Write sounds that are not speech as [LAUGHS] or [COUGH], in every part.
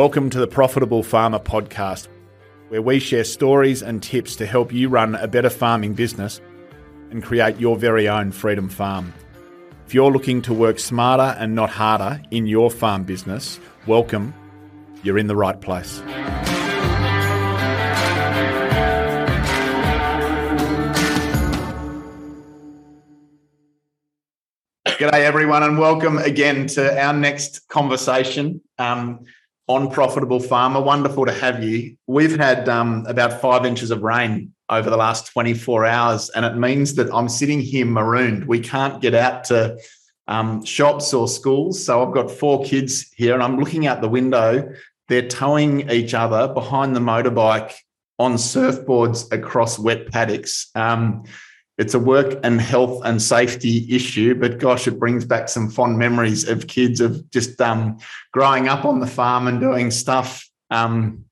Welcome to the Profitable Farmer podcast, where we share stories and tips to help you run a better farming business and create your very own freedom farm. If you're looking to work smarter and not harder in your farm business, welcome. You're in the right place. G'day, everyone, and welcome again to our next conversation. Um, on Profitable Farmer. Wonderful to have you. We've had um, about five inches of rain over the last 24 hours, and it means that I'm sitting here marooned. We can't get out to um, shops or schools. So I've got four kids here, and I'm looking out the window. They're towing each other behind the motorbike on surfboards across wet paddocks. Um, it's a work and health and safety issue, but gosh, it brings back some fond memories of kids of just um, growing up on the farm and doing stuff um,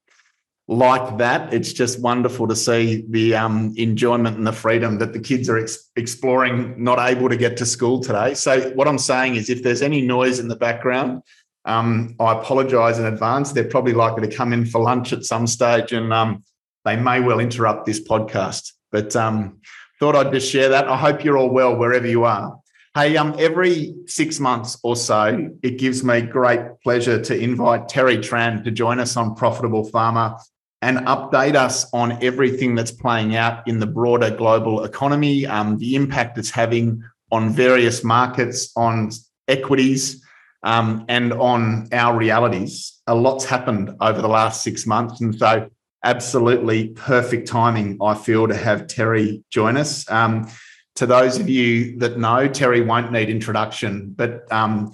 like that. It's just wonderful to see the um, enjoyment and the freedom that the kids are ex- exploring, not able to get to school today. So, what I'm saying is, if there's any noise in the background, um, I apologise in advance. They're probably likely to come in for lunch at some stage, and um, they may well interrupt this podcast. But um, thought I'd just share that. I hope you're all well wherever you are. Hey, um, every six months or so, it gives me great pleasure to invite Terry Tran to join us on Profitable Farmer and update us on everything that's playing out in the broader global economy, um, the impact it's having on various markets, on equities, um, and on our realities. A lot's happened over the last six months. And so absolutely perfect timing, I feel, to have Terry join us. Um, to those of you that know, Terry won't need introduction, but um,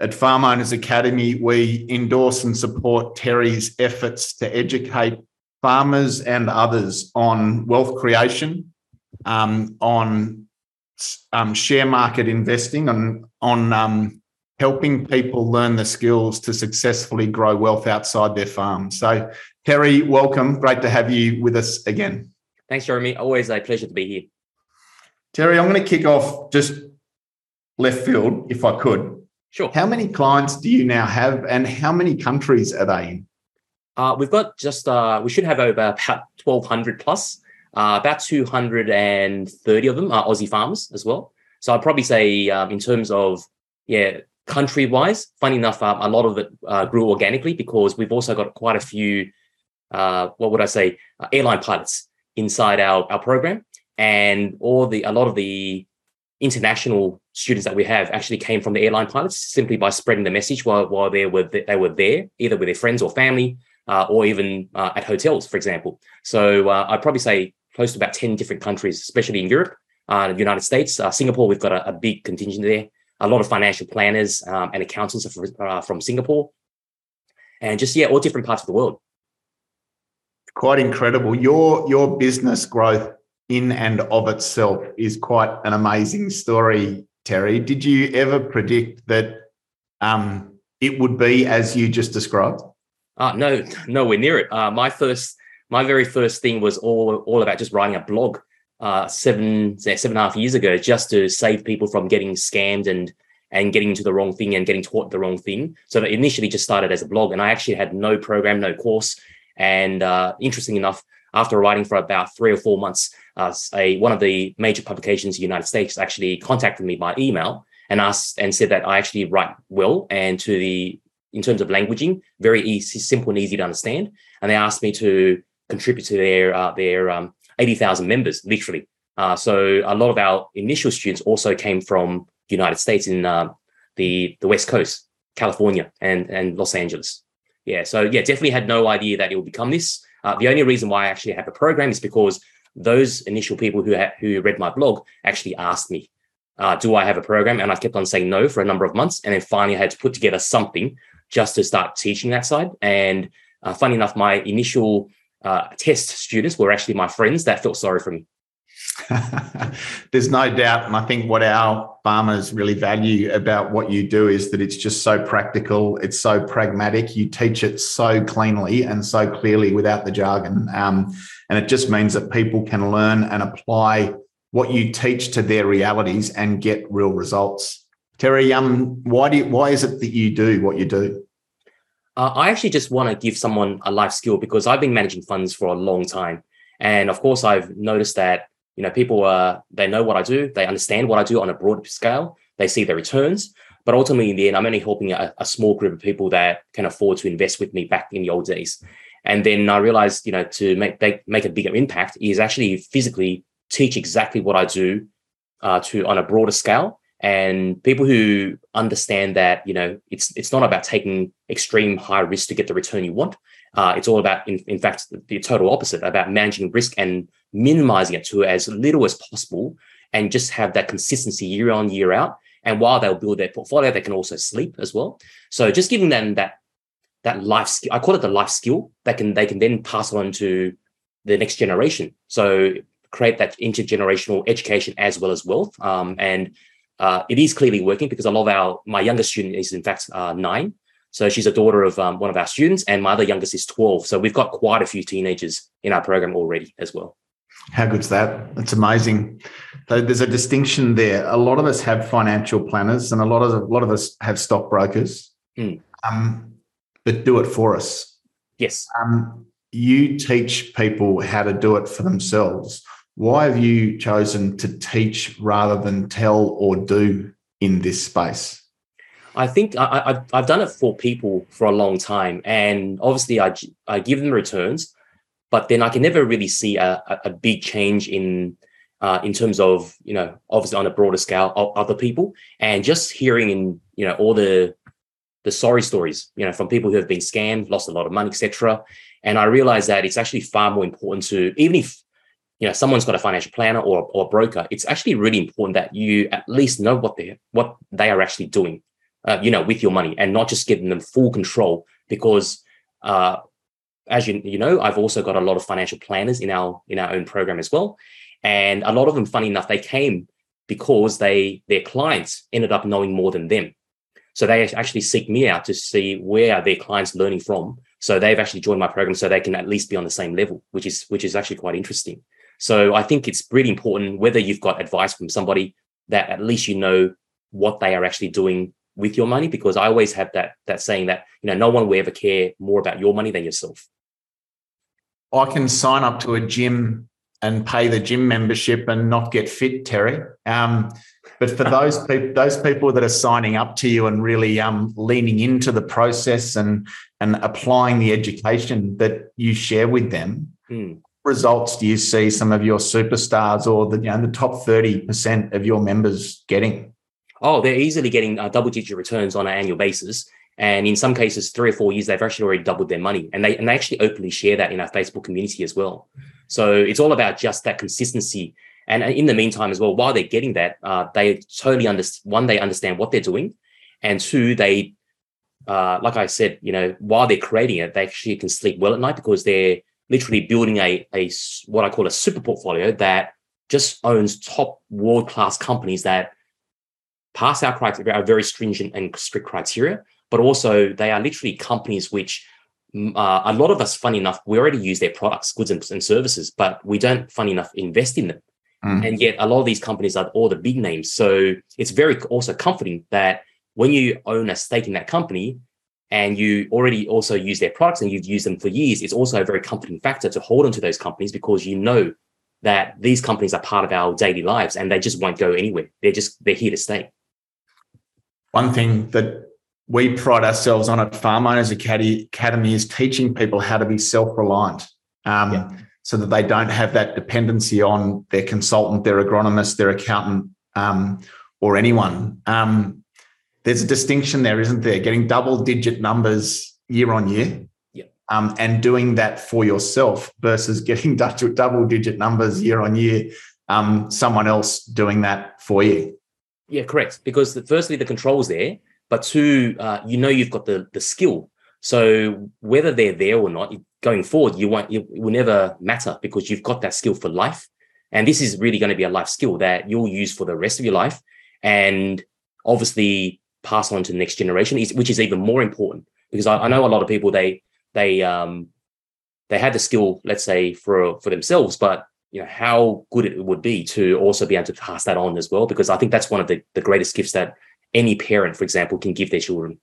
at Farm Owners Academy, we endorse and support Terry's efforts to educate farmers and others on wealth creation, um, on um, share market investing, on, on um, helping people learn the skills to successfully grow wealth outside their farm. So Terry, welcome. Great to have you with us again. Thanks, Jeremy. Always a pleasure to be here. Terry, I'm going to kick off just left field, if I could. Sure. How many clients do you now have, and how many countries are they in? Uh, we've got just uh, we should have over about 1,200 plus. Uh, about 230 of them are Aussie farmers as well. So I'd probably say, um, in terms of yeah, country wise, funny enough, um, a lot of it uh, grew organically because we've also got quite a few uh, what would I say, uh, airline pilots inside our, our program. And all the a lot of the international students that we have actually came from the airline pilots simply by spreading the message while, while they were they were there, either with their friends or family, uh, or even uh, at hotels, for example. So uh, I'd probably say close to about 10 different countries, especially in Europe, the United States, Singapore, we've got a, a, big contingent there. A lot of financial planners um, and accountants are from Singapore. And just, yeah, all different parts of the world quite incredible. Your your business growth in and of itself is quite an amazing story, Terry. Did you ever predict that um, it would be as you just described? Uh, no, nowhere near it. Uh, my first, my very first thing was all all about just writing a blog uh, seven seven and a half years ago, just to save people from getting scammed and and getting into the wrong thing and getting taught the wrong thing. So that initially just started as a blog, and I actually had no program, no course. And uh, interesting enough, after writing for about three or four months, uh, a, one of the major publications in the United States actually contacted me by email and asked and said that I actually write well and to the in terms of languaging, very easy, simple and easy to understand. And they asked me to contribute to their uh, their um, eighty thousand members, literally. Uh, so a lot of our initial students also came from the United States in uh, the the West Coast, California, and and Los Angeles yeah, so yeah, definitely had no idea that it would become this. Uh, the only reason why I actually have a program is because those initial people who ha- who read my blog actually asked me, uh, "Do I have a program?" And I kept on saying no for a number of months, and then finally I had to put together something just to start teaching that side. And uh, funny enough, my initial uh, test students were actually my friends that felt sorry for me. [LAUGHS] There's no doubt. And I think what our farmers really value about what you do is that it's just so practical, it's so pragmatic. You teach it so cleanly and so clearly without the jargon. Um, and it just means that people can learn and apply what you teach to their realities and get real results. Terry, um, why do you, why is it that you do what you do? Uh, I actually just want to give someone a life skill because I've been managing funds for a long time, and of course, I've noticed that you know people are they know what I do, they understand what I do on a broad scale, they see the returns. But ultimately, in the end, I'm only helping a, a small group of people that can afford to invest with me back in the old days. And then I realized, you know, to make make, make a bigger impact is actually physically teach exactly what I do uh, to on a broader scale and people who understand that you know it's it's not about taking extreme high risk to get the return you want uh, it's all about in, in fact the total opposite about managing risk and minimizing it to as little as possible and just have that consistency year on year out. And while they'll build their portfolio they can also sleep as well. So just giving them that that life skill i call it the life skill that can they can then pass on to the next generation. So create that intergenerational education as well as wealth. Um, and uh, it is clearly working because a lot of our my youngest student is in fact uh, nine. So she's a daughter of um, one of our students and my other youngest is 12 so we've got quite a few teenagers in our program already as well how good's that? That's amazing. So there's a distinction there. A lot of us have financial planners and a lot of a lot of us have stockbrokers mm. um, that do it for us. Yes. Um, you teach people how to do it for themselves. Why have you chosen to teach rather than tell or do in this space? I think I, have done it for people for a long time, and obviously I, I give them returns, but then I can never really see a, a big change in uh, in terms of you know obviously on a broader scale of other people, and just hearing in you know all the the sorry stories you know from people who have been scammed, lost a lot of money, etc. And I realize that it's actually far more important to even if you know someone's got a financial planner or, or a broker it's actually really important that you at least know what they what they are actually doing uh, you know with your money and not just giving them full control because uh, as you you know i've also got a lot of financial planners in our in our own program as well. And a lot of them funny enough they came because they their clients ended up knowing more than them. So they actually seek me out to see where are their clients learning from. So they've actually joined my program so they can at least be on the same level which is which is actually quite interesting. So I think it's really important whether you've got advice from somebody that at least you know what they are actually doing with your money, because I always have that that saying that you know no one will ever care more about your money than yourself. I can sign up to a gym and pay the gym membership and not get fit, Terry. Um, but for [LAUGHS] those people, those people that are signing up to you and really um, leaning into the process and and applying the education that you share with them, mm results do you see some of your superstars or the you know the top 30% of your members getting? Oh, they're easily getting uh, double digit returns on an annual basis. And in some cases, three or four years, they've actually already doubled their money. And they and they actually openly share that in our Facebook community as well. So it's all about just that consistency. And in the meantime, as well, while they're getting that, uh, they totally understand. One, they understand what they're doing, and two, they, uh, like I said, you know, while they're creating it, they actually can sleep well at night because they're literally building a, a what I call a super portfolio that just owns top world class companies that pass our criteria, our very stringent and strict criteria, but also they are literally companies which mm, uh, a lot of us, funny enough, we already use their products, goods and, and services, but we don't, funny enough, invest in them. Mm. And yet, a lot of these companies are all the big names. So it's very also comforting that when you own a stake in that company, and you already also use their products and you've used them for years, it's also a very comforting factor to hold onto those companies because you know that these companies are part of our daily lives and they just won't go anywhere. They're just they're here to stay. One thing that we pride ourselves on at Farm Owners Academy is teaching people how to be self-reliant. Um, yeah. So that they don't have that dependency on their consultant, their agronomist, their accountant, um, or anyone. Um, there's a distinction there, isn't there? Getting double digit numbers year on year. Um, and doing that for yourself versus [LAUGHS] getting double digit numbers year on year, um, someone else doing that for you. Yeah, correct. Because the, firstly, the control's there, but two, uh, you know, you've got the the skill. So whether they're there or not, going forward, you won't. It will never matter because you've got that skill for life, and this is really going to be a life skill that you'll use for the rest of your life. And obviously, pass on to the next generation, which is even more important because I, I know a lot of people they they um they had the skill, let's say for for themselves, but you know how good it would be to also be able to pass that on as well because I think that's one of the the greatest gifts that any parent, for example, can give their children.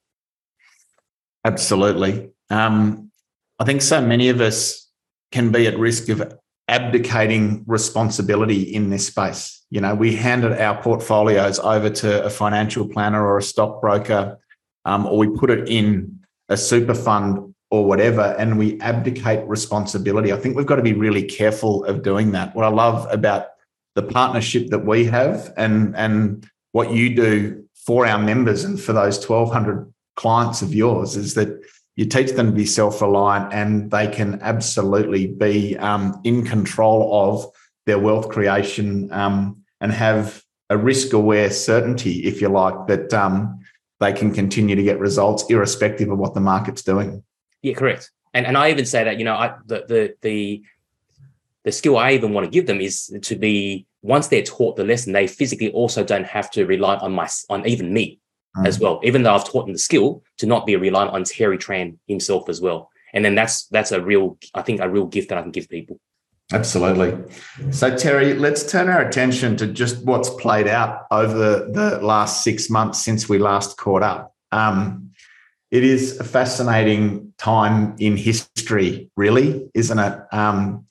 Absolutely. Um, I think so many of us can be at risk of abdicating responsibility in this space. You know, we handed our portfolios over to a financial planner or a stockbroker, um, or we put it in a super fund or whatever, and we abdicate responsibility. I think we've got to be really careful of doing that. What I love about the partnership that we have and, and what you do for our members and for those 1,200 clients of yours is that you teach them to be self-reliant and they can absolutely be um, in control of their wealth creation um, and have a risk-aware certainty, if you like, that um, they can continue to get results irrespective of what the market's doing. Yeah, correct. And and I even say that you know I, the the the the skill I even want to give them is to be once they're taught the lesson, they physically also don't have to rely on my on even me mm. as well. Even though I've taught them the skill to not be reliant on Terry Tran himself as well. And then that's that's a real I think a real gift that I can give people. Absolutely. So Terry, let's turn our attention to just what's played out over the, last six months since we last caught up. Um, it is a fascinating time in history, really, isn't it? Um,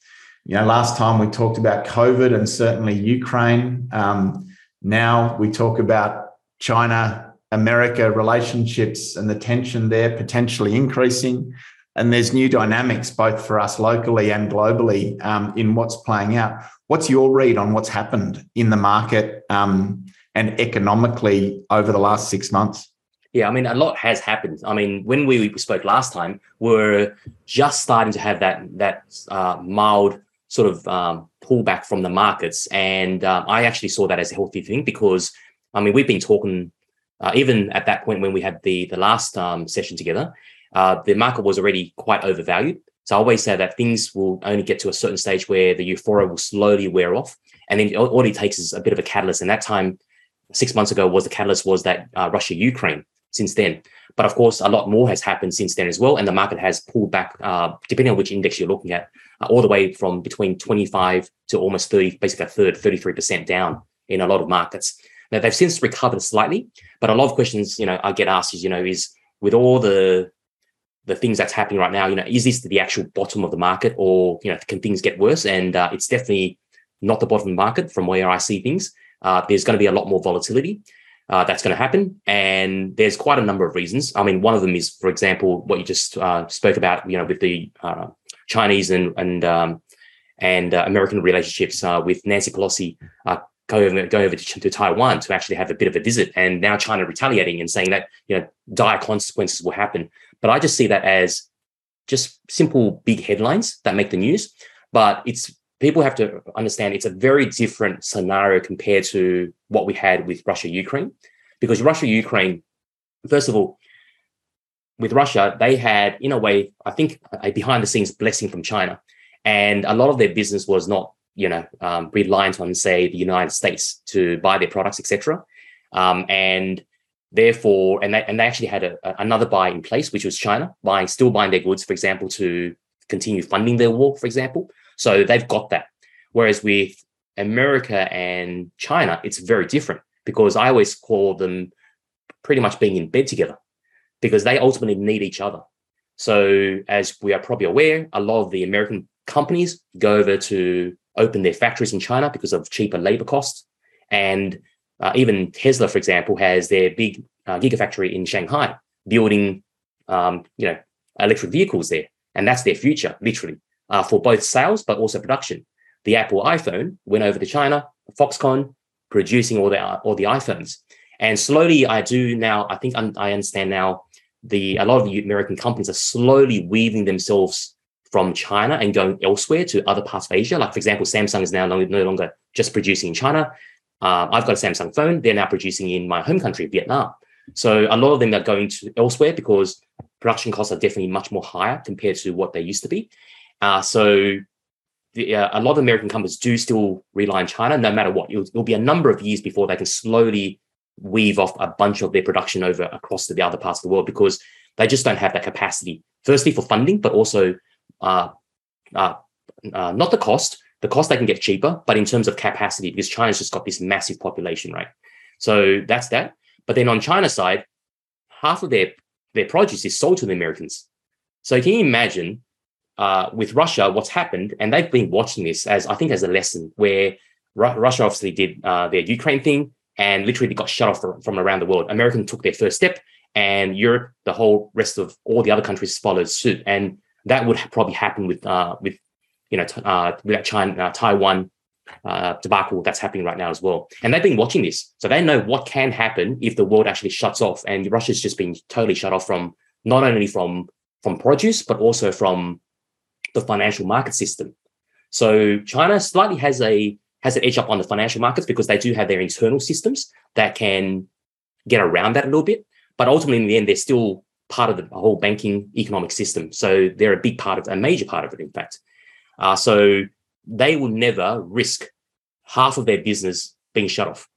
you know, last time we talked about COVID and certainly Ukraine. Um, now we talk about China America relationships and the tension there potentially increasing. And there's new dynamics both for us locally and globally um, in what's playing out. What's your read on what's happened in the market um, and economically over the last six months? Yeah, I mean, a lot has happened. I mean, when we spoke last time, we are just starting to have that that uh, mild sort of um, pullback from the markets, and uh, I actually saw that as a healthy thing because, I mean, we've been talking uh, even at that point when we had the the last um, session together, uh, the market was already quite overvalued. So I always say that things will only get to a certain stage where the euphoria will slowly wear off, and then all it takes is a bit of a catalyst. And that time, six months ago, was the catalyst was that uh, Russia Ukraine since then. But of course, a lot more has happened since then as well. And the market has pulled back, uh, depending on which index you're looking at, all the way from between 25 to almost 30, basically a third, 33% down in a lot of markets. Now, they've since recovered slightly, but a lot of questions, you know, I get asked is, you know, is with all the the things that's happening right now, you know, is this the actual bottom of the market or, you know, can things get worse? And uh, it's definitely not the bottom of the market from where I see things. Uh, there's going to be a lot more volatility uh, that's going to happen. And there's quite a number of reasons. I mean, one of them is, for example, what you just uh, spoke about, you know, with the uh, Chinese and and um, and uh, American relationships uh, with Nancy Pelosi uh, going over, going over to, to, Taiwan to actually have a bit of a visit, and now China retaliating and saying that you know dire consequences will happen. But I just see that as just simple big headlines that make the news. But it's people have to understand it's a very different scenario compared to what we had with Russia Ukraine, because Russia Ukraine, first of all, with Russia, they had, in a way, I think, a behind the scenes blessing from China. And a lot of their business was not, you know, um, reliant on, say, the United States to buy their products, etc. Um, and therefore, and they, and they actually had a, a, another buy in place, which was China buying, still buying their goods, for example, to continue funding their war, for example. So they've got that. Whereas with America and China, it's very different because I always call them pretty much being in bed together because they ultimately need each other. So, as we are probably aware, a lot of the American companies go over to open their factories in China because of cheaper labor costs. And uh, even Tesla, for example, has their big uh, gigafactory in Shanghai building, um, you know, electric vehicles there. And that's their future, literally uh, for both sales but also production. The Apple iPhone went over to China, Foxconn, producing all the all the iPhones. And slowly, I do now. I think I understand now. The a lot of American companies are slowly weaving themselves from China and going elsewhere to other parts of Asia. Like for example, Samsung is now no, no longer just producing in China. Uh, I've got a Samsung phone. They're now producing in my home country, Vietnam. So a lot of them are going to elsewhere because production costs are definitely much more higher compared to what they used to be. Uh, so the, uh, a lot of American companies do still rely on China, no matter what. It'll, be a number of years before they can slowly weave off a bunch of their production over across to the other parts of the world because they just don't have that capacity. Firstly, for funding, but also uh, uh, uh not the cost. The cost they can get cheaper, but in terms of capacity, because China's just got this massive population, right? So that's that. But then on China's side, half of their their produce is sold to the Americans. So can you imagine uh, with Russia what's happened? And they've been watching this as I think as a lesson where Ru- Russia obviously did uh, their Ukraine thing and literally got shut off from, around the world. American took their first step, and Europe, the whole rest of all the other countries followed suit. And that would probably happen with uh, with you know uh, with that China, uh, Taiwan uh, debacle that's happening right now as well. And they've been watching this, so they know what can happen if the world actually shuts off. And Russia's just been totally shut off from not only from from produce but also from the financial market system. So China slightly has a has an edge up on the financial markets because they do have their internal systems that can get around that a little bit. But ultimately, in the end, they're still part of the whole banking economic system. So they're a big part of a major part of it, in fact. Uh, so they will never risk half of their business being shut off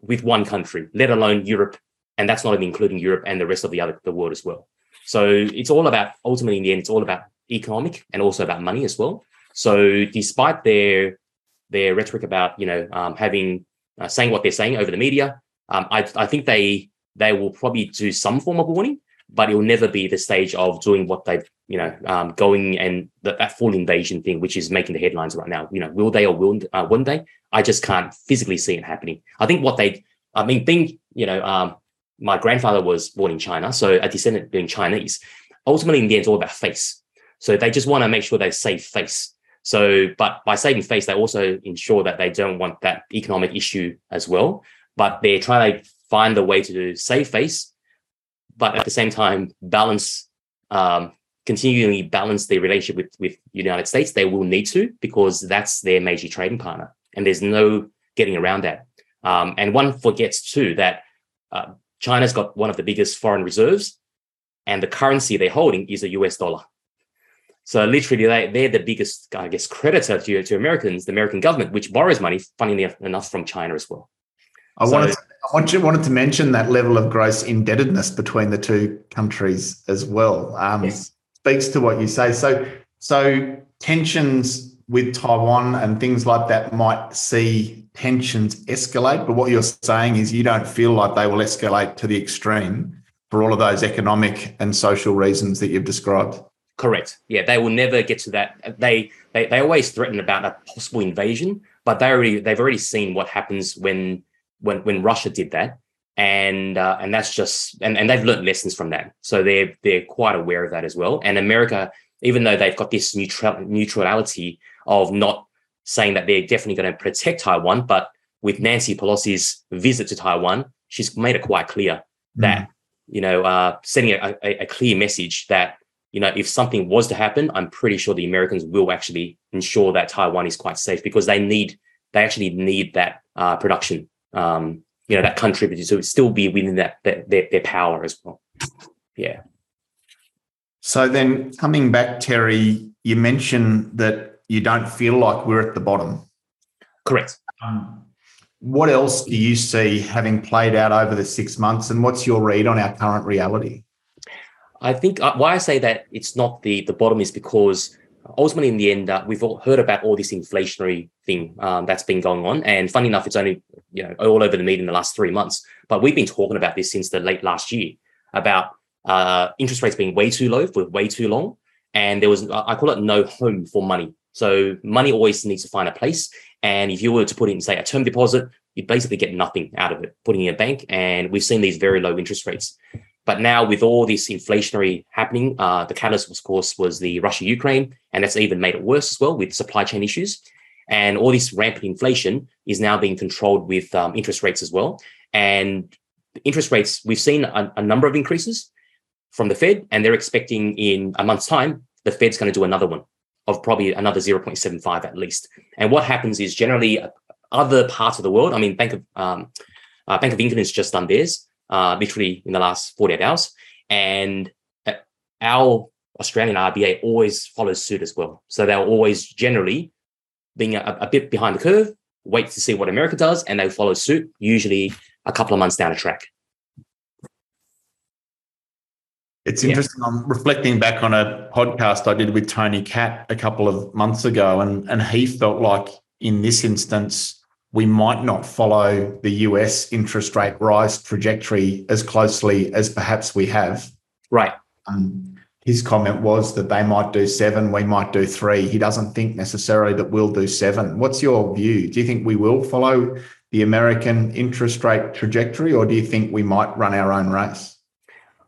with one country, let alone Europe. And that's not even including Europe and the rest of the other the world as well. So it's all about ultimately in the end, it's all about economic and also about money as well. So despite their their rhetoric about you know um, having uh, saying what they're saying over the media. Um, I, I think they they will probably do some form of warning, but it will never be the stage of doing what they've you know um, going and the, that full invasion thing, which is making the headlines right now. You know, will they or will uh, one day? I just can't physically see it happening. I think what they, I mean, being you know, um, my grandfather was born in China, so a descendant being Chinese. Ultimately, in the end, it's all about face. So they just want to make sure they save face. So, but by saving face, they also ensure that they don't want that economic issue as well. But they're trying to find a way to save face, but at the same time balance, um, continually balance their relationship with with United States. They will need to because that's their major trading partner, and there's no getting around that. Um, and one forgets too that uh, China's got one of the biggest foreign reserves, and the currency they're holding is a US dollar. So literally, they, they're the biggest, I guess, creditor to, to Americans, the American government, which borrows money, funnily enough, from China as well. I so, wanted, to, I wanted, wanted to mention that level of gross indebtedness between the two countries as well. Um, yes. Speaks to what you say. So, so tensions with Taiwan and things like that might see tensions escalate. But what you're saying is you don't feel like they will escalate to the extreme for all of those economic and social reasons that you've described. Correct. Yeah, they will never get to that. They they, they always threaten about a possible invasion, but they already they've already seen what happens when when when Russia did that, and uh, and that's just and, and they've learned lessons from that. So they're they're quite aware of that as well. And America, even though they've got this neutral neutrality of not saying that they're definitely going to protect Taiwan, but with Nancy Pelosi's visit to Taiwan, she's made it quite clear mm. that you know uh, sending a, a, a clear message that you know, if something was to happen, I'm pretty sure the Americans will actually ensure that Taiwan is quite safe because they need, they actually need that uh, production, um, you know, that country to still be within that, that their, their power as well. Yeah. So then coming back, Terry, you mentioned that you don't feel like we're at the bottom. Correct. Um, what else do you see having played out over the six months, and what's your read on our current reality? I think uh, why I say that it's not the the bottom is because ultimately in the end uh, we've all heard about all this inflationary thing um, that's been going on, and funny enough, it's only you know all over the media in the last three months. But we've been talking about this since the late last year about uh, interest rates being way too low for way too long, and there was I call it no home for money. So money always needs to find a place, and if you were to put in say a term deposit, you'd basically get nothing out of it putting in a bank, and we've seen these very low interest rates. But now with all this inflationary happening, uh, the catalyst, of course, was the Russia-Ukraine, and that's even made it worse as well with supply chain issues. And all this rampant inflation is now being controlled with um, interest rates as well. And interest rates, we've seen a, a number of increases from the Fed, and they're expecting in a month's time, the Fed's going to do another one of probably another 0.75 at least. And what happens is generally uh, other parts of the world, I mean, Bank of um, uh, Bank of England has just done theirs uh, literally in the last 48 hours. And uh, our Australian RBA always follows suit as well. So they'll always generally being a, a, bit behind the curve, wait to see what America does, and they follow suit, usually a couple of months down the track. It's interesting. Yeah. I'm reflecting back on a podcast I did with Tony Catt a couple of months ago, and, and he felt like in this instance, we might not follow the US interest rate rise trajectory as closely as perhaps we have. Right. Um, his comment was that they might do seven, we might do three. He doesn't think necessarily that we'll do seven. What's your view? Do you think we will follow the American interest rate trajectory, or do you think we might run our own race?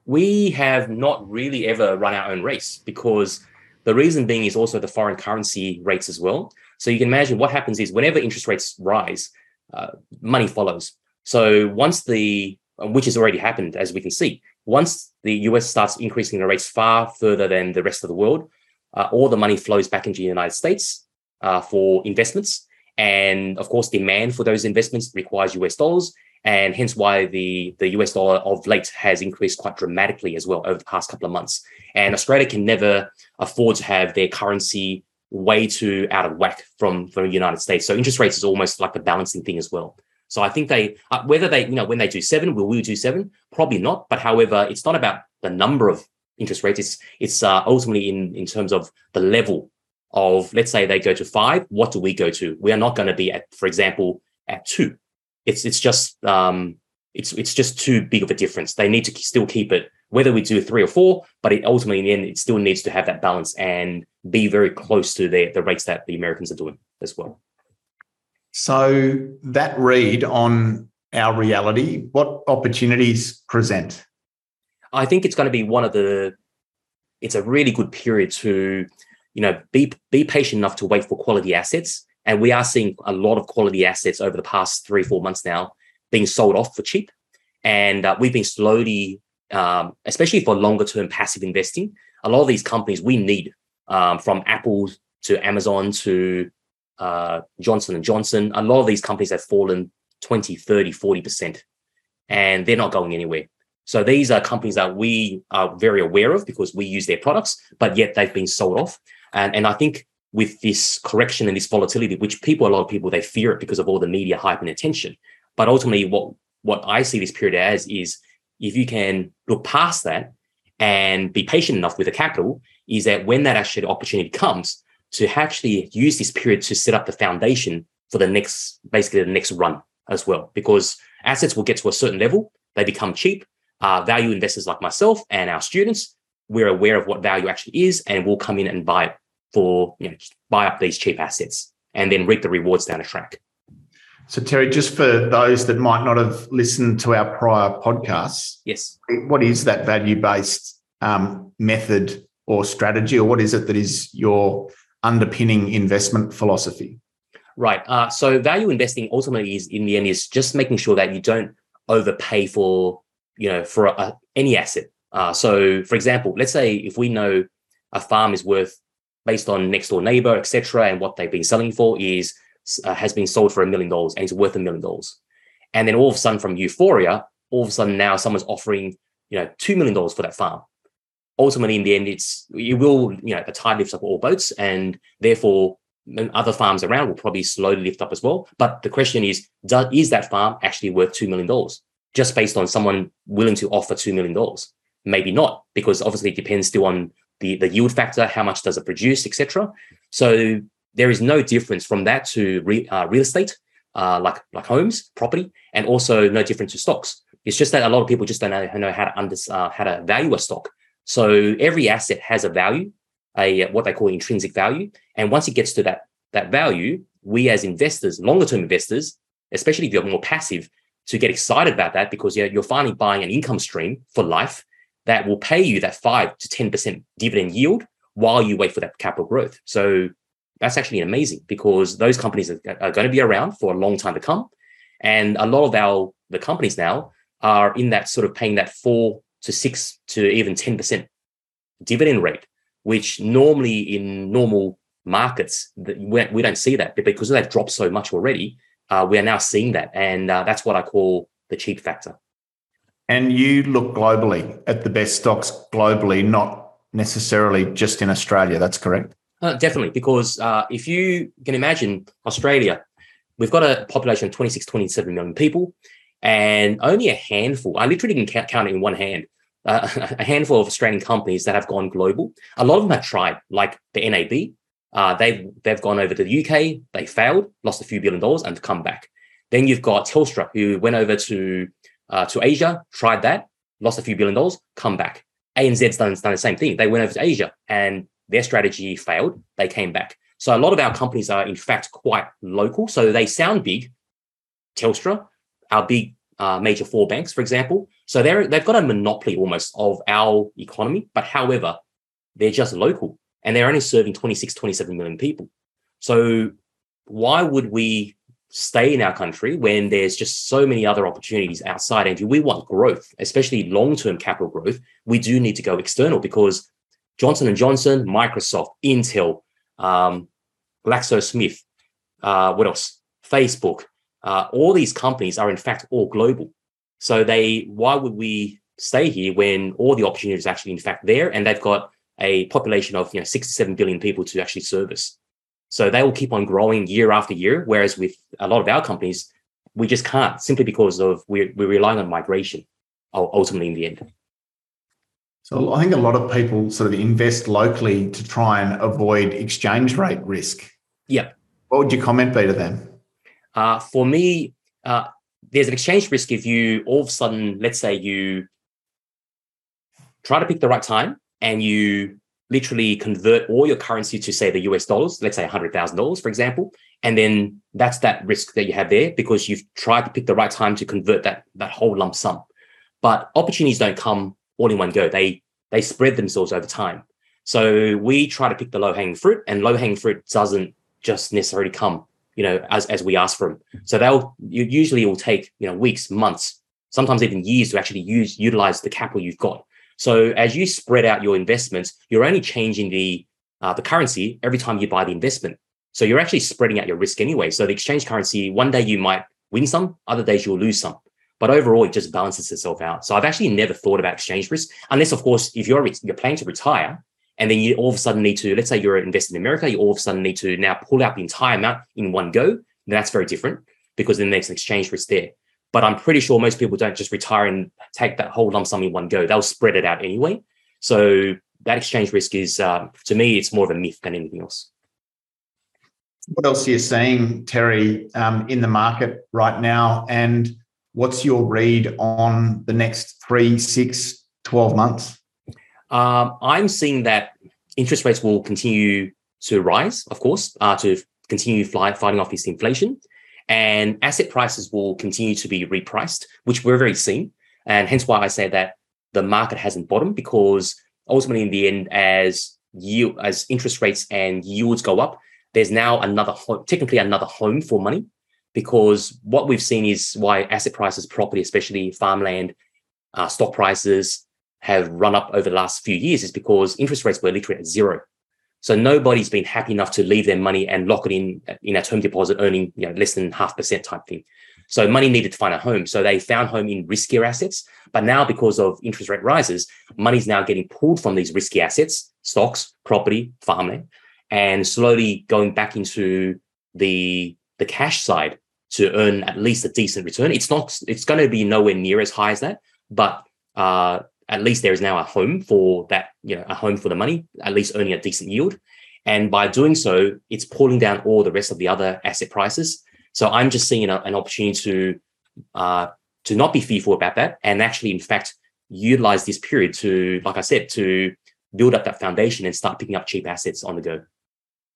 We have not really ever run our own race because the reason being is also the foreign currency rates as well. So you can imagine what happens is whenever interest rates rise, uh, money follows. So once the, which has already happened, as we can see, once the US starts increasing the rates far further than the rest of the world, uh, all the money flows back into the United States uh, for investments. And of course, demand for those investments requires US dollars. And hence why the, the US dollar of late has increased quite dramatically as well over the past couple of months. And Australia can never afford to have their currency way too out of whack from, from the United States. So interest rates is almost like a balancing thing as well. So I think they, uh, whether they, you know, when they do seven, will we do seven? Probably not. But however, it's not about the number of interest rates. It's it's uh, ultimately in in terms of the level of, let's say they go to five. What do we go to? We are not going to be at, for example, at two. It's it's just um, it's it's just too big of a difference. They need to still keep it whether we do three or four, but it ultimately in the end it still needs to have that balance and be very close to the the rates that the Americans are doing as well. So that read on our reality, what opportunities present? I think it's going to be one of the. It's a really good period to, you know, be be patient enough to wait for quality assets, and we are seeing a lot of quality assets over the past three four months now being sold off for cheap, and uh, we've been slowly, um, especially for longer term passive investing, a lot of these companies we need, um, from Apple to Amazon to uh, Johnson and Johnson, a lot of these companies have fallen 20, 30, 40%, and they're not going anywhere. So these are companies that we are very aware of because we use their products, but yet they've been sold off. And, and I think with this correction and this volatility, which people, a lot of people, they fear it because of all the media hype and attention. But ultimately, what, what I see this period as is if you can look past that and be patient enough with the capital, is that when that actually opportunity comes, to actually use this period to set up the foundation for the next, basically the next run as well, because assets will get to a certain level, they become cheap. Uh, value investors like myself and our students, we're aware of what value actually is, and we'll come in and buy for, you know, buy up these cheap assets and then reap the rewards down the track. So, Terry, just for those that might not have listened to our prior podcasts, yes, what is that value based um, method or strategy, or what is it that is your underpinning investment philosophy? Right. Uh, so value investing ultimately is in the end is just making sure that you don't overpay for you know for a, any asset. Uh, so for example, let's say if we know a farm is worth based on next door neighbor, etc., and what they've been selling for is uh, has been sold for a million dollars and it's worth a million dollars, and then all of a sudden from euphoria, all of a sudden now someone's offering you know two million dollars for that farm. Ultimately in the end it's you will you know the tide lifts up all boats and therefore other farms around will probably slowly lift up as well. But the question is does, is that farm actually worth $2 million just based on someone willing to offer $2 million maybe not because obviously it depends still on the, the yield factor how much does it produce etc so there is no difference from that to re, uh, real estate uh, like like homes property and also no difference to stocks it's just that a lot of people just don't know, know how to under, uh, how to value a stock so every asset has a value, a what they call intrinsic value. And once it gets to that, that value, we as investors, longer term investors, especially if you're more passive, to get excited about that because you're, you're finally buying an income stream for life that will pay you that five to 10% dividend yield while you wait for that capital growth. So that's actually amazing because those companies are, are going to be around for a long time to come. And a lot of our the companies now are in that sort of paying that four to six to even 10% dividend rate, which normally in normal markets, we don't see that. But because they've dropped so much already, uh, we are now seeing that. And uh, that's what I call the cheap factor. And you look globally at the best stocks globally, not necessarily just in Australia. That's correct. Uh, definitely, because uh, if you can imagine Australia, we've got a population of 26, 27 million people and only a handful, I literally can count, it in one hand, uh, [LAUGHS] a handful of Australian companies that have gone global. A lot of them have tried, like the NAB. Uh, they've they've gone over to the UK, they failed, lost a few billion dollars, and come back. Then you've got Telstra, who went over to uh, to Asia, tried that, lost a few billion dollars, come back. ANZ's done, done the same thing. They went over to Asia and their strategy failed. They came back. So a lot of our companies are in fact quite local. So they sound big. Telstra, our big uh, major four banks, for example. So they're they've got a monopoly almost of our economy. But however, they're just local and they're only serving 26, 27 million people. So why would we stay in our country when there's just so many other opportunities outside? And if we want growth, especially long-term capital growth, we do need to go external because Johnson Johnson, Microsoft, Intel, um, GlaxoSmith, uh, what else? Facebook, uh, all these companies are in fact all global. So they, why would we stay here when all the opportunities are actually in fact there, and they've got a population of you know 67 billion people to actually service. So they will keep on growing year after year. Whereas with a lot of our companies, we just can't simply because of we're, we're relying on migration ultimately in the end. So I think a lot of people sort of invest locally to try and avoid exchange rate risk. Yeah. What would your comment be to them? Uh, for me, uh, there's an exchange risk if you all of a sudden, let's say you try to pick the right time and you literally convert all your currency to say the US dollars, let's say $100,000, for example, and then that's that risk that you have there because you've tried to pick the right time to convert that, that whole lump sum. But opportunities don't come all in one go. They, they spread themselves over time. So we try to pick the low hanging fruit and low hanging fruit doesn't just necessarily come, you know, as, as we ask for them. So they'll you usually will take, you know, weeks, months, sometimes even years to actually use, utilize the capital you've got. So as you spread out your investments, you're only changing the uh, the currency every time you buy the investment. So you're actually spreading out your risk anyway. So the exchange currency, one day you might win some, other days you'll lose some. But overall, it just balances itself out. So I've actually never thought about exchange risk, unless of course, if you're you're planning to retire, and then you all of a sudden need to, let's say you're investing in America, you all of a sudden need to now pull out the entire amount in one go. That's very different because then there's an exchange risk there. But I'm pretty sure most people don't just retire and take that whole lump sum in one go. They'll spread it out anyway. So that exchange risk is, uh, to me, it's more of a myth than anything else. What else are you seeing, Terry, um, in the market right now? And what's your read on the next three, six, 12 months? Um, I'm seeing that interest rates will continue to rise, of course, uh, to continue fly, fighting off this inflation and asset prices will continue to be repriced, which we're very seeing. And hence why I say that the market hasn't bottomed because ultimately in the end, as yield, as interest rates and yields go up, there's now another home, technically another home for money because what we've seen is why asset prices, property, especially farmland, uh, stock prices have run up over the last few years is because interest rates were literally at zero. So nobody's been happy enough to leave their money and lock it in in a term deposit, earning you know less than half percent type thing. So money needed to find a home. So they found home in riskier assets. But now, because of interest rate rises, money's now getting pulled from these risky assets, stocks, property, farmland, and slowly going back into the the cash side to earn at least a decent return. It's not. It's going to be nowhere near as high as that, but uh, at least there is now a home for that, you know, a home for the money, at least earning a decent yield. And by doing so, it's pulling down all the rest of the other asset prices. So I'm just seeing a, an opportunity to uh, to not be fearful about that, and actually, in fact, utilize this period to, like I said, to build up that foundation and start picking up cheap assets on the go.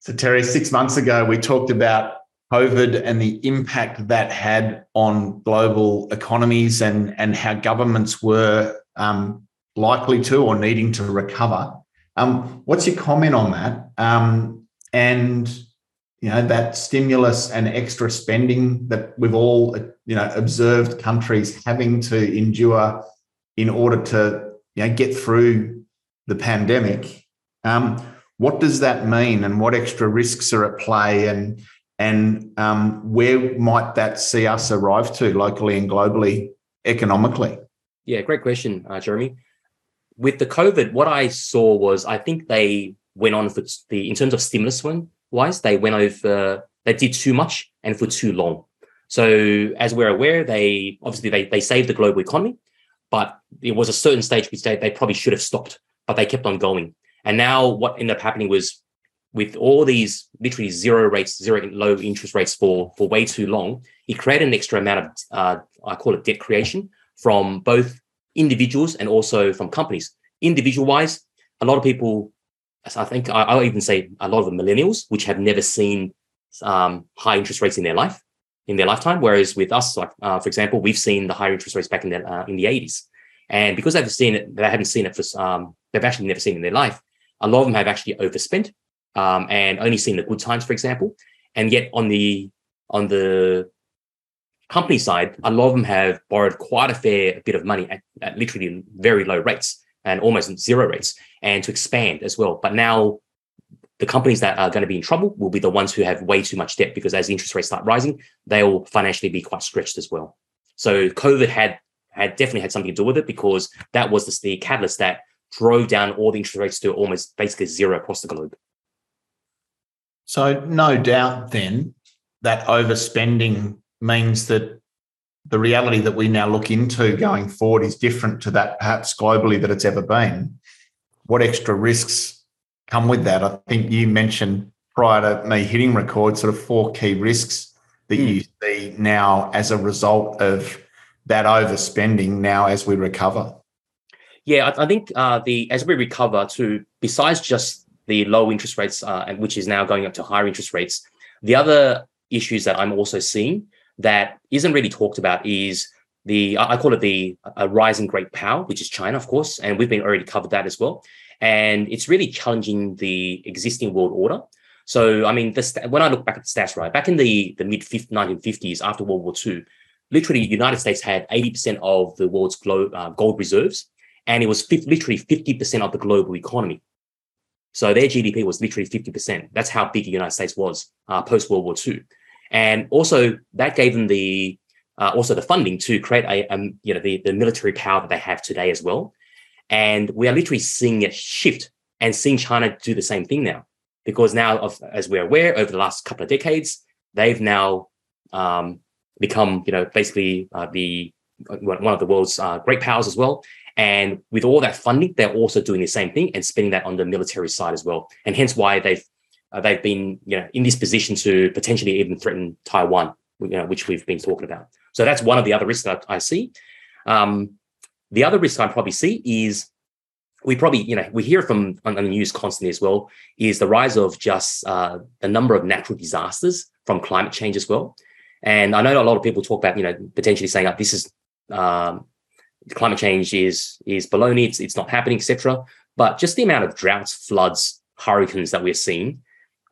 So Terry, six months ago, we talked about COVID and the impact that had on global economies and, and how governments were um, likely to or needing to recover. Um, what's your comment on that? Um, and you know that stimulus and extra spending that we've all you know observed countries having to endure in order to you know get through the pandemic. Um, what does that mean, and what extra risks are at play, and and um, where might that see us arrive to locally and globally economically? Yeah, great question, uh, Jeremy. With the COVID, what I saw was I think they went on for the in terms of stimulus one wise, they went over they did too much and for too long. So as we're aware, they obviously they they saved the global economy, but there was a certain stage which they, they probably should have stopped, but they kept on going. And now what ended up happening was with all these literally zero rates, zero low interest rates for for way too long, it created an extra amount of uh, I call it debt creation, from both individuals and also from companies. individual wise, a lot of people, I think I'll even say a lot of the millennials, which have never seen um, high interest rates in their life, in their lifetime. Whereas with us, like uh, for example, we've seen the higher interest rates back in the uh, in the 80s, and because they've seen it, they haven't seen it for um, they've actually never seen it in their life. A lot of them have actually overspent um, and only seen the good times, for example. And yet on the on the company side, a lot of them have borrowed quite a fair bit of money at, at literally very low rates and almost zero rates, and to expand as well. But now the companies that are going to be in trouble will be the ones who have way too much debt because as interest rates start rising, they'll financially be quite stretched as well. So COVID had had definitely had something to do with it because that was the, the catalyst that drove down all the interest rates to almost basically zero across the globe. So no doubt then that overspending means that the reality that we now look into going forward is different to that perhaps globally that it's ever been. What extra risks come with that? I think you mentioned prior to me hitting record sort of four key risks that mm. you see now as a result of that overspending now as we recover. Yeah, I, I think uh, the as we recover to besides just the low interest rates, uh, which is now going up to higher interest rates, the other issues that I'm also seeing that isn't really talked about is the I call it the a rising great power, which is China, of course, and we've been already covered that as well. And it's really challenging the existing world order. So, I mean, this, when I look back at the stats, right, back in the, the mid 1950s, after World War II, literally, the United States had 80% of the world's glo- uh, gold reserves, and it was literally 50% of the global economy. So their GDP was literally 50%. That's how big the United States was uh, post World War II and also that gave them the uh, also the funding to create a um, you know the, the military power that they have today as well. And we are literally seeing it shift and seeing China do the same thing now, because now, of, as we're aware, over the last couple of decades, they've now um, become you know basically uh, the one of the world's uh, great powers as well. And with all that funding, they're also doing the same thing and spending that on the military side as well. And hence why they've uh, they've been you know in this position to potentially even threaten Taiwan, you know, which we've been talking about. So that's one of the other risks that I see. Um, the other risk I probably see is we probably you know we hear from on, the news constantly as well is the rise of just uh, the number of natural disasters from climate change as well. And I know a lot of people talk about you know potentially saying that this is um, climate change is is baloney, it's it's not happening, etc. But just the amount of droughts, floods, hurricanes that we're seeing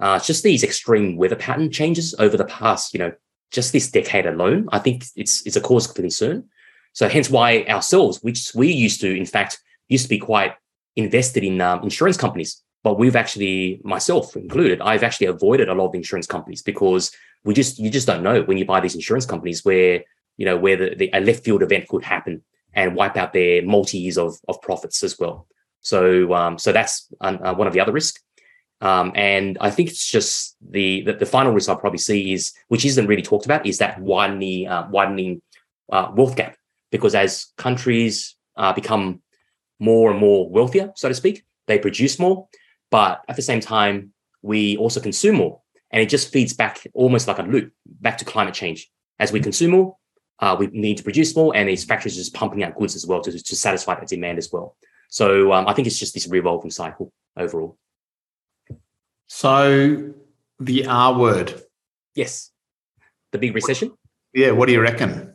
uh, just these extreme weather pattern changes over the past, you know, just this decade alone, I think it's it's a cause for concern. So hence why ourselves, which we used to, in fact, used to be quite invested in um, insurance companies, but we've actually, myself included, I've actually avoided a lot of insurance companies because we just you just don't know when you buy these insurance companies where you know where the, the a left field event could happen and wipe out their multi years of of profits as well. So um, so that's uh, one of the other risks. Um, and I think it's just the, the, the final risk I'll probably see is, which isn't really talked about, is that widening uh, widening uh, wealth gap. Because as countries uh, become more and more wealthier, so to speak, they produce more, but at the same time we also consume more, and it just feeds back almost like a loop back to climate change. As we consume more, uh, we need to produce more, and these factories are just pumping out goods as well to, to satisfy that demand as well. So um, I think it's just this revolving cycle overall. So the R word. Yes. The big recession. Yeah. What do you reckon?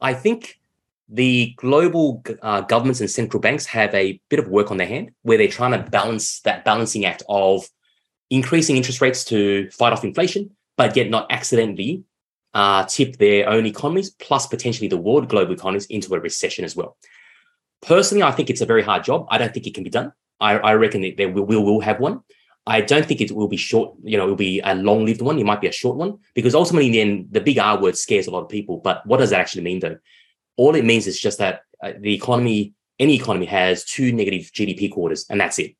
I think the global uh, governments and central banks have a bit of work on their hand where they're trying to balance that balancing act of increasing interest rates to fight off inflation, but yet not accidentally uh, tip their own economies, plus potentially the world global economies into a recession as well. Personally, I think it's a very hard job. I don't think it can be done. I, I reckon that there will, we will have one. I don't think it will be short, you know, it will be a long lived one. It might be a short one because ultimately, then the end, the big R word scares a lot of people. But what does that actually mean, though? All it means is just that uh, the economy, any economy has two negative GDP quarters, and that's it.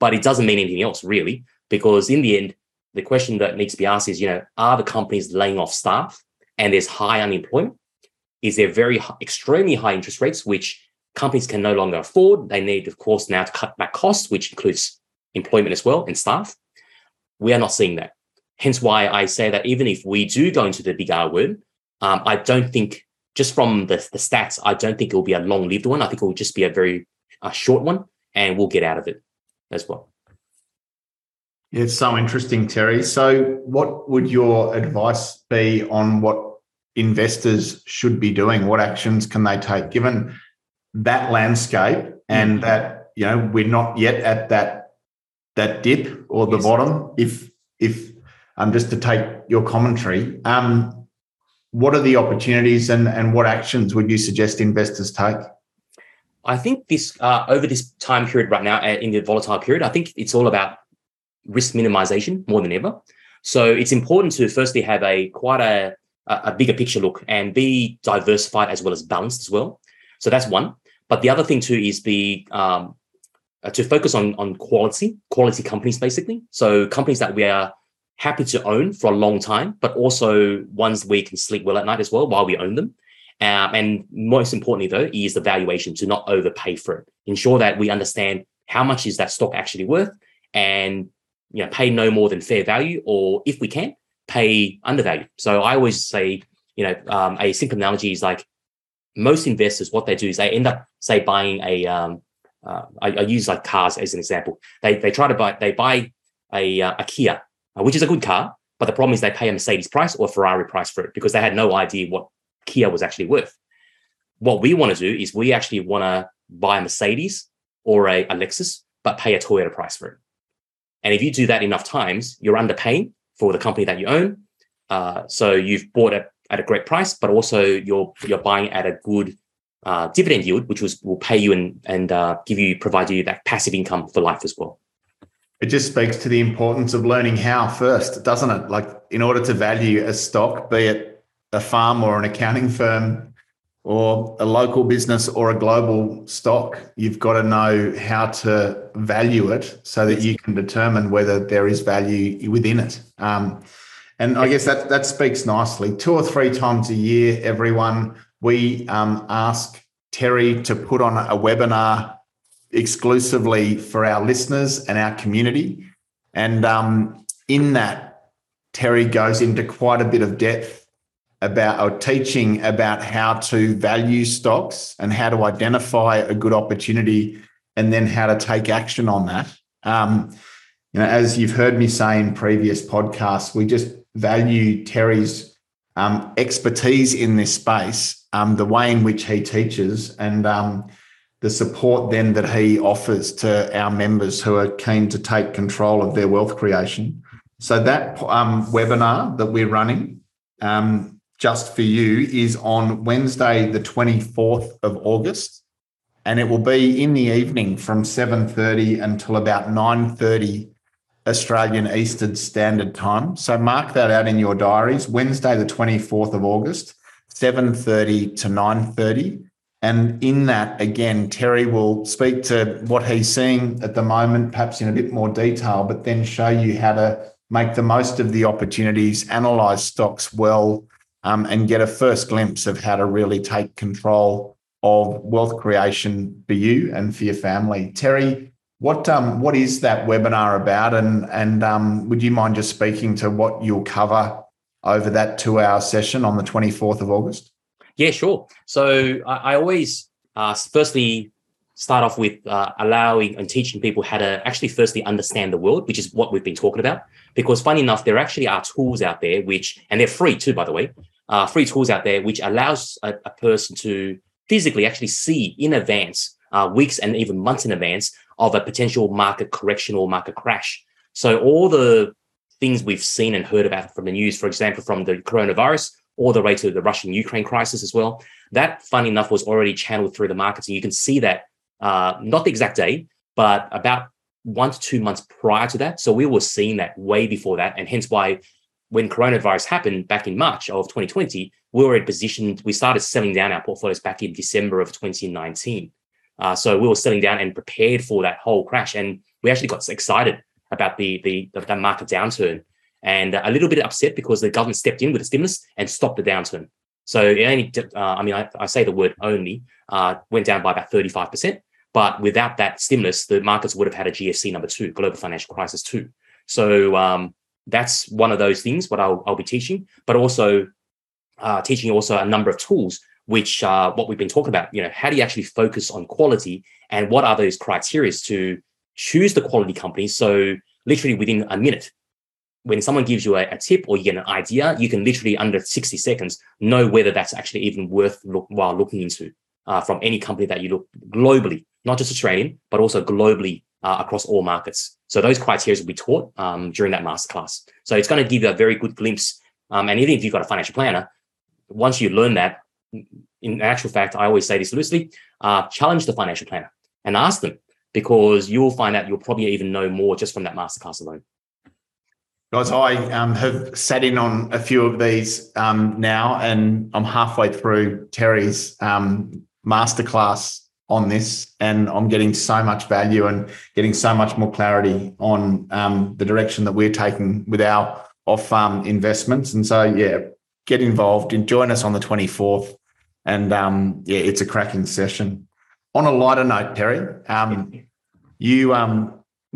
But it doesn't mean anything else, really, because in the end, the question that needs to be asked is, you know, are the companies laying off staff and there's high unemployment? Is there very high, extremely high interest rates, which companies can no longer afford? They need, of course, now to cut back costs, which includes employment as well and staff. We are not seeing that. Hence why I say that even if we do go into the big R word, um, I don't think just from the, the stats, I don't think it will be a long lived one. I think it will just be a very a short one, and we'll get out of it as well. It's so interesting, Terry. So, what would your advice be on what investors should be doing? What actions can they take given that landscape and mm-hmm. that you know we're not yet at that that dip or the yes. bottom? If if um, just to take your commentary, um, what are the opportunities and and what actions would you suggest investors take? I think this uh, over this time period right now uh, in the volatile period, I think it's all about risk minimization more than ever. So it's important to firstly have a quite a, a bigger picture look and be diversified as well as balanced as well. So that's one. But the other thing too is be um, uh, to focus on on quality, quality companies basically. So companies that we are happy to own for a long time, but also ones we can sleep well at night as well while we own them. Um, and most importantly, though, is the valuation to not overpay for it. Ensure that we understand how much is that stock actually worth, and you know pay no more than fair value, or if we can, pay undervalue. So I always say, you know, um, a simple analogy is like most investors, what they do is they end up say buying a. Um, uh, I, I, use like cars as an example. They they try to buy they buy a uh, a Kia, uh, which is a good car, but the problem is they pay a Mercedes price or a Ferrari price for it because they had no idea what Kia was actually worth. What we want to do is we actually want to buy a Mercedes or a, a Lexus, but pay a Toyota price for it. And if you do that enough times, you're underpaying for the company that you own. Uh, so you've bought it at a great price, but also you're you're buying at a good uh, dividend yield, which was will pay you and and uh, give you provide you that passive income for life as well. It just speaks to the importance of learning how first, doesn't it? Like in order to value a stock, be it a farm or an accounting firm or a local business or a global stock, you've got to know how to value it so that you can determine whether there is value within it. Um, and I guess that that speaks nicely. Two or three times a year, everyone we um, ask Terry to put on a webinar exclusively for our listeners and our community. And um, in that, Terry goes into quite a bit of depth about or teaching about how to value stocks and how to identify a good opportunity and then how to take action on that. Um, you know, as you've heard me say in previous podcasts, we just value Terry's um, expertise in this space, um, the way in which he teaches, and um, the support then that he offers to our members who are keen to take control of their wealth creation. So that um, webinar that we're running, um, just for you is on Wednesday, the 24th of August. And it will be in the evening from 7.30 until about 9.30 Australian Eastern Standard Time. So mark that out in your diaries. Wednesday, the 24th of August, 7.30 to 9.30. And in that, again, Terry will speak to what he's seeing at the moment, perhaps in a bit more detail, but then show you how to make the most of the opportunities, analyze stocks well, um, and get a first glimpse of how to really take control of wealth creation for you and for your family. Terry, what um, what is that webinar about? And and um, would you mind just speaking to what you'll cover over that two hour session on the 24th of August? Yeah, sure. So I, I always uh, firstly start off with uh, allowing and teaching people how to actually firstly understand the world, which is what we've been talking about. Because funny enough, there actually are tools out there which, and they're free too, by the way, uh, free tools out there which allows a, a, person to physically actually see in advance, uh, weeks and even months in advance of a potential market correction or market crash. So all the things we've seen and heard about from the news, for example, from the coronavirus all the way to the Russian Ukraine crisis as well, that funny enough was already channeled through the markets. And you can see that uh, not the exact day, but about one to two months prior to that. So we were seeing that way before that. And hence why when coronavirus happened back in March of 2020, we were in position, we started selling down our portfolios back in December of 2019. Uh, so we were selling down and prepared for that whole crash. And we actually got excited about the, the, the market downturn and a little bit upset because the government stepped in with a stimulus and stopped the downturn. So it only, uh, I mean, I, I, say the word only, uh, went down by about 35%. But without that stimulus, the markets would have had a GFC number two, global financial crisis two. So um, that's one of those things what I'll, I'll be teaching, but also uh, teaching also a number of tools which uh, what we've been talking about. You know, how do you actually focus on quality, and what are those criteria to choose the quality company? So literally within a minute, when someone gives you a, a, tip or you get an idea, you can literally under 60 seconds know whether that's actually even worth look, while looking into uh, from any company that you look globally, not just Australian, but also globally uh, across all markets. So those criteria will be taught um, during that masterclass. So it's going to give you a very good glimpse. Um, and even if you've got a financial planner, once you learn that, in actual fact, I always say this loosely, uh, challenge the financial planner and ask them because you'll find out you'll probably even know more just from that masterclass alone. Guys, I um, have sat in on a few of these um, now, and I'm halfway through Terry's um, masterclass on this, and I'm getting so much value and getting so much more clarity on um, the direction that we're taking with our off-farm investments. And so, yeah, get involved and join us on the 24th. And um, yeah, it's a cracking session. On a lighter note, Terry, um, you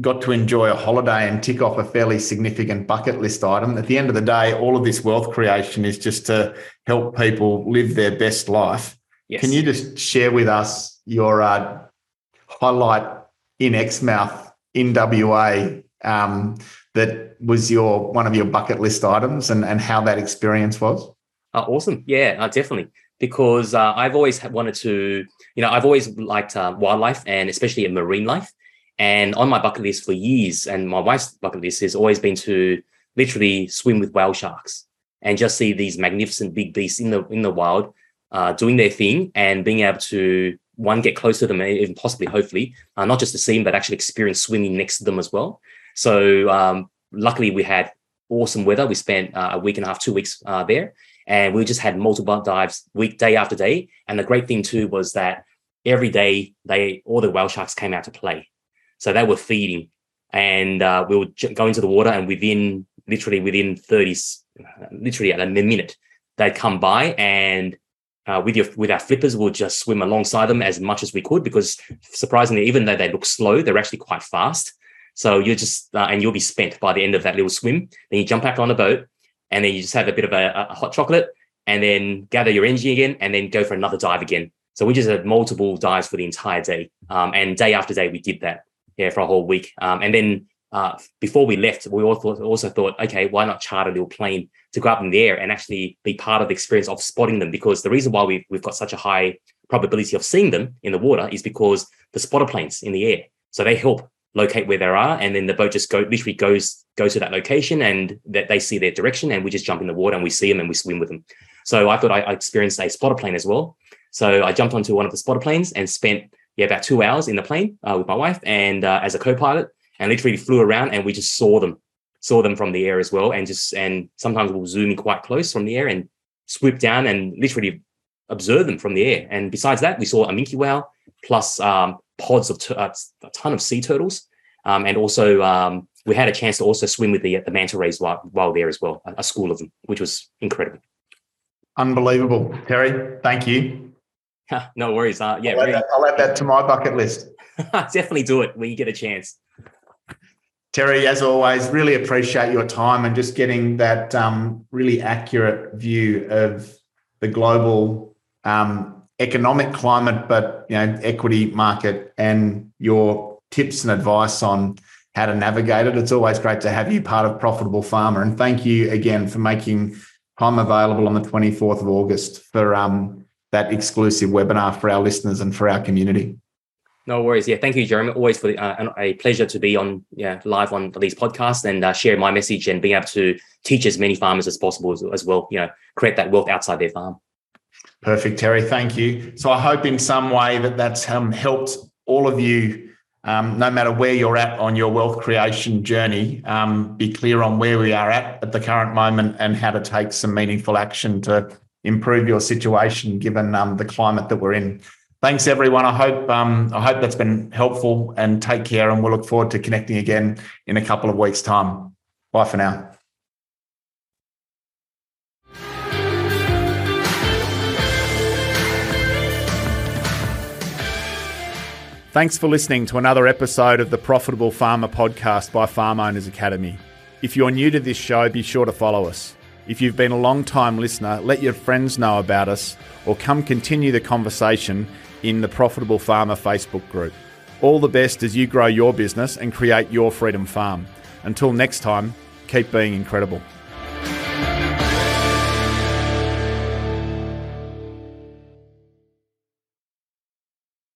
got to enjoy a holiday and tick off a fairly significant bucket list item. At the end of the day, all of this wealth creation is just to help people live their best life. Yes. Can you just share with us your uh, highlight in Exmouth in WA um, that was your one of your bucket list items and, and how that experience was? Uh, awesome. Yeah, uh, definitely. Because uh, I've always wanted to, you know, I've always liked uh, wildlife and especially marine life. And on my bucket list for years, and my wife's bucket list has always been to literally swim with whale sharks and just see these magnificent big beasts in the in the wild uh, doing their thing and being able to one get closer to them, even possibly, hopefully, uh, not just to see them, but actually experience swimming next to them as well. So um, luckily, we had awesome weather. We spent uh, a week and a half, two weeks uh, there, and we just had multiple dives week day after day. And the great thing too was that every day they all the whale sharks came out to play. So they were feeding, and uh, we would go into the water, and within literally within 30, literally at a minute, they'd come by and uh, with your with our flippers, we'll just swim alongside them as much as we could because surprisingly, even though they look slow, they're actually quite fast. So you're just uh, and you'll be spent by the end of that little swim. Then you jump back on the boat, and then you just have a bit of a, a hot chocolate, and then gather your energy again, and then go for another dive again. So we just had multiple dives for the entire day, um, and day after day we did that yeah, for a whole week. Um, and then uh, before we left, we also thought, okay, why not charter a little plane to go up in the air and actually be part of the experience of spotting them? Because the reason why we've, we've got such a high probability of seeing them in the water is because the spotter planes in the air. So they help locate where they are, and then the boat just go literally goes goes to that location, and that they see their direction, and we just jump in the water and we see them and we swim with them. So I thought I, I experienced a spotter plane as well. So I jumped onto one of the spotter planes and spent yeah, about two hours in the plane uh, with my wife and uh, as a co-pilot, and literally flew around and we just saw them, saw them from the air as well, and just and sometimes we'll zoom in quite close from the air and swoop down and literally observe them from the air. And besides that, we saw a minke whale plus um, pods of t- uh, a ton of sea turtles, um, and also um, we had a chance to also swim with the the manta rays while, while there as well, a, a school of them, which was incredible. Unbelievable, Terry. Thank you. [LAUGHS] no worries. Uh, yeah, I'll add, that, I'll add, that, to my bucket list. [LAUGHS] Definitely do it when you get a chance. Terry, as always, really appreciate your time and just getting that um, really accurate view of the global um, economic climate, but you know, equity market, and your tips and advice on how to navigate it. It's always great to have you part of Profitable Farmer, and thank you again for making time available on the 24th of August for um, that exclusive webinar for our listeners and for our community. No worries. Yeah, thank you, Jeremy. Always for the, uh, a pleasure to be on yeah live on these podcasts and uh, share my message and being able to teach as many farmers as possible as, as, well. You know, create that wealth outside their farm. Perfect, Terry. Thank you. So I hope in some way that that's um, helped all of you, um, no matter where you're at on your wealth creation journey, um, be clear on where we are at at the current moment and how to take some meaningful action to improve your situation given um, the climate that we're in. Thanks, everyone. I hope um, I hope that's been helpful. And take care. And we'll look forward to connecting again in a couple of weeks' time. Bye for now. Thanks for listening to another episode of the Profitable Farmer podcast by Farm Owners Academy. If you're new to this show, be sure to follow us. If you've been a long time listener, let your friends know about us or come continue the conversation in the Profitable Farmer Facebook group. All the best as you grow your business and create your freedom farm. Until next time, keep being incredible.